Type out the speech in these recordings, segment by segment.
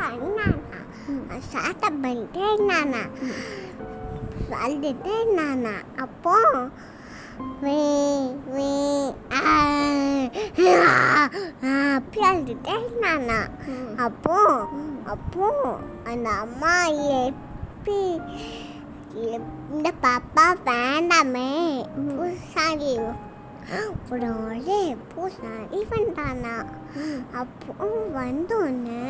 பண்ணானா சாட்டை பண்ணிட்டே இருந்தானா அழுதுட்டே இருந்தானா அப்போ வே வே அப்படி அழுதுட்டே இருந்தானா அப்போ அப்போ அந்த அம்மா எப்படி இந்த பாப்பா வேண்டாமே ஒரு ஆளு பூசாரி வந்தானா. அப்போ வந்தோடனே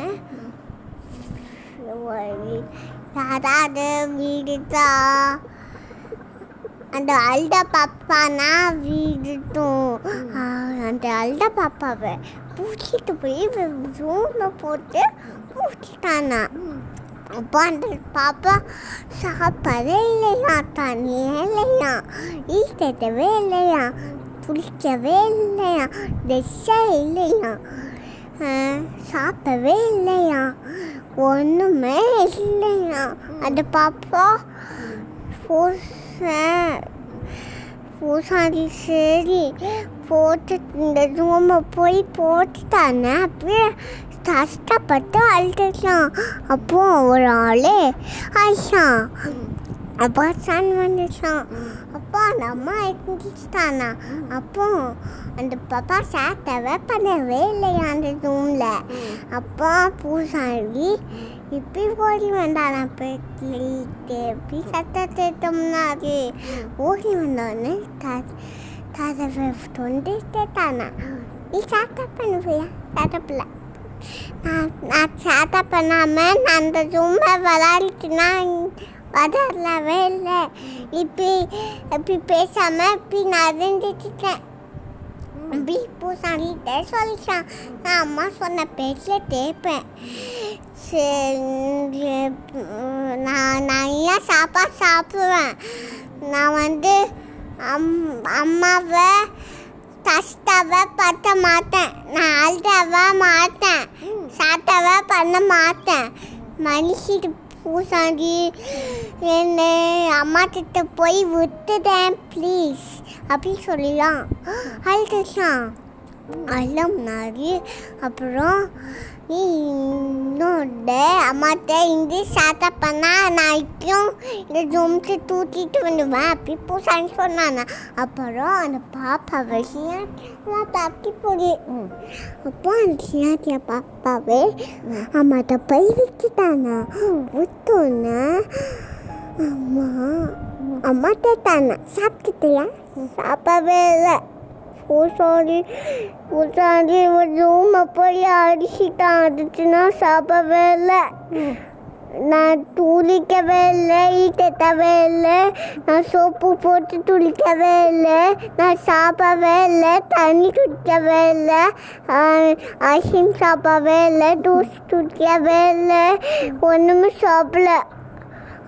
யாராவது வீடுதான் அந்த அல்ட பாப்பானா வீடுட்டும் அந்த அல்ட பாப்பாவை பூச்சிட்டு போய் ரூமில் போட்டு பூச்சிட்டானா. அப்போ அந்த பாப்பா சாப்பாடே இல்லையா தண்ணியே இல்லையா ஈட்டவே இல்லையா குளிக்கவே இல்லையா ட்ரெஸ்ஸே இல்லையா அஹ், சாப்பிடவே இல்லையா ஒன்றுமே இல்லைண்ணா அது பாப்பா பூச பூசாரி சரி போட்டு இந்த ரூமை போய் போட்டுட்டானே. அப்படியே கஷ்டப்பட்டு அழுதுச்சான் அப்போ ஒரு ஆளே ஆயிஷான் அப்போ சன் வந்துச்சான் அப்போ அந்த அம்மா இருந்துச்சுட்டானா அப்போ அந்த பாப்பா சேட்டவே பண்ணவே இல்லையா அந்த ரூமில் அப்போ பூசாரி இப்படி ஓடி வந்தானா? பெட்லிட்டு எப்படி சத்தத்தை அது ஓடி வந்தோடனே கதவை தொண்டு கேட்டானா நீ சாத்தா பண்ணுவியா சாட்டப்பில்ல நான் நான் சாத்தா பண்ணாமல் நான் அந்த ரூமை விளாடிட்டுனா வளரவே இல்லை இப்படி இப்படி பேசாமல் இப்படி நடந்துட்டுட்டேன் இப்படி பூசாரிகிட்ட சொல்லிட்டான். நான் அம்மா சொன்ன பேச்சில் கேட்பேன் நான் நிறையா சாப்பாடு சாப்பிடுவேன். நான் வந்து அம் அம்மாவை கஷ்டவை பட்ட மாட்டேன். நான் அழுதவ மாட்டேன். சாட்டவ பண்ண மாட்டேன். மனுஷிட்டு பூசாண்டி என்ன அம்மா கிட்ட போய் விட்டுட்டேன் ப்ளீஸ் அப்படின்னு சொல்லலாம். அழுதுச்சான் அல்ல முன்னாடி அப்புறம் நீ இன்னொரு அம்மாட்ட இந்த சாட்டை பண்ணால் நான் இந்த ஜும்க்கு தூக்கிட்டு வந்துடுவேன். அப்படி பூசான்னு சொன்னானா. அப்புறம் அந்த பாப்பாவை சின்னாத்தியா தப்பி போடு. அப்போ அந்த சின்னாத்தியா பாப்பாவே அம்மாட்ட போய் விட்டுட்டானா. விட்டோன்னே அம்மா அம்மா கேட்டானா சாப்பிட்டுட்டியா? சாப்பிடவே இல்லை. பூசாரி பூசாரி ரூம் அப்படி அடிச்சுட்டான் அடிச்சுன்னா சாப்பிடவே இல்லை. நான் துளிக்கவே இல்லை ஈட்டவே இல்லை. நான் சோப்பு போட்டு துளிக்கவே இல்லை. நான் சாப்பிடவே இல்லை தண்ணி குடிக்கவே இல்லை. ஐஸ்கிரீம் சாப்பிடவே இல்லை ஜூஸ் குடிக்கவே இல்லை. ஒன்றுமே சாப்பிடல.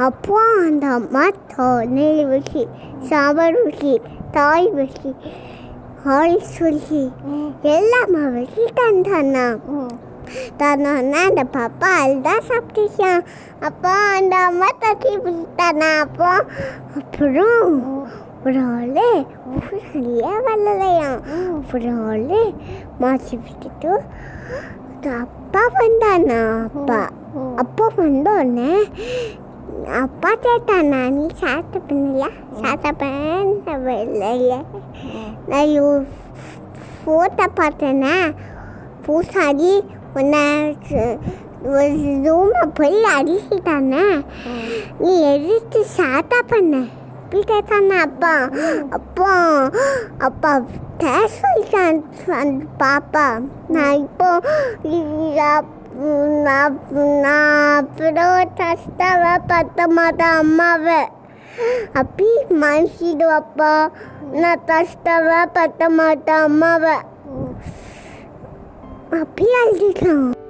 அப்போ அந்த அம்மா தோ நெல் வச்சு சாம்பார் வச்சு தாய் வச்சு ஹால் சொல்லி எல்லாம் வச்சு தந்தானா தந்தோன்னா அந்த பாப்பா அதுதான் சாப்பிட்டுச்சான் அப்போ அந்த அம்மா தட்டி பிடித்தானா அப்போ? அப்புறம் ஒரு ஆள் சரியா வரலையாம் ஒரு ஆள் மாற்றி விட்டுட்டு அந்த அப்பா வந்தானா? அப்பா. அப்பா வந்தோடனே அப்பா கேட்டானா நீ சாத்த பண்ணலையா சாத்த பண்ண நான் ஃபோட்டோ பார்த்தேன்னா பூசாடி உன்னை ஒரு ரூமை போய் அடிச்சிட்டானே நீ எதிர்த்து சாத்தா பண்ண அப்படி கேட்டானா அப்பா? அப்பா அப்பா பேச அந்த பாப்பா. நான் இப்போ நான் அப்புறம் கஷ்டவை பத்த மாட்டேன் அம்மாவை. அப்படி மனுஷிடுவாப்பா நான் கஷ்டவை பத்த மாட்டேன் அம்மாவை. அப்படி அழுதுட்டான்.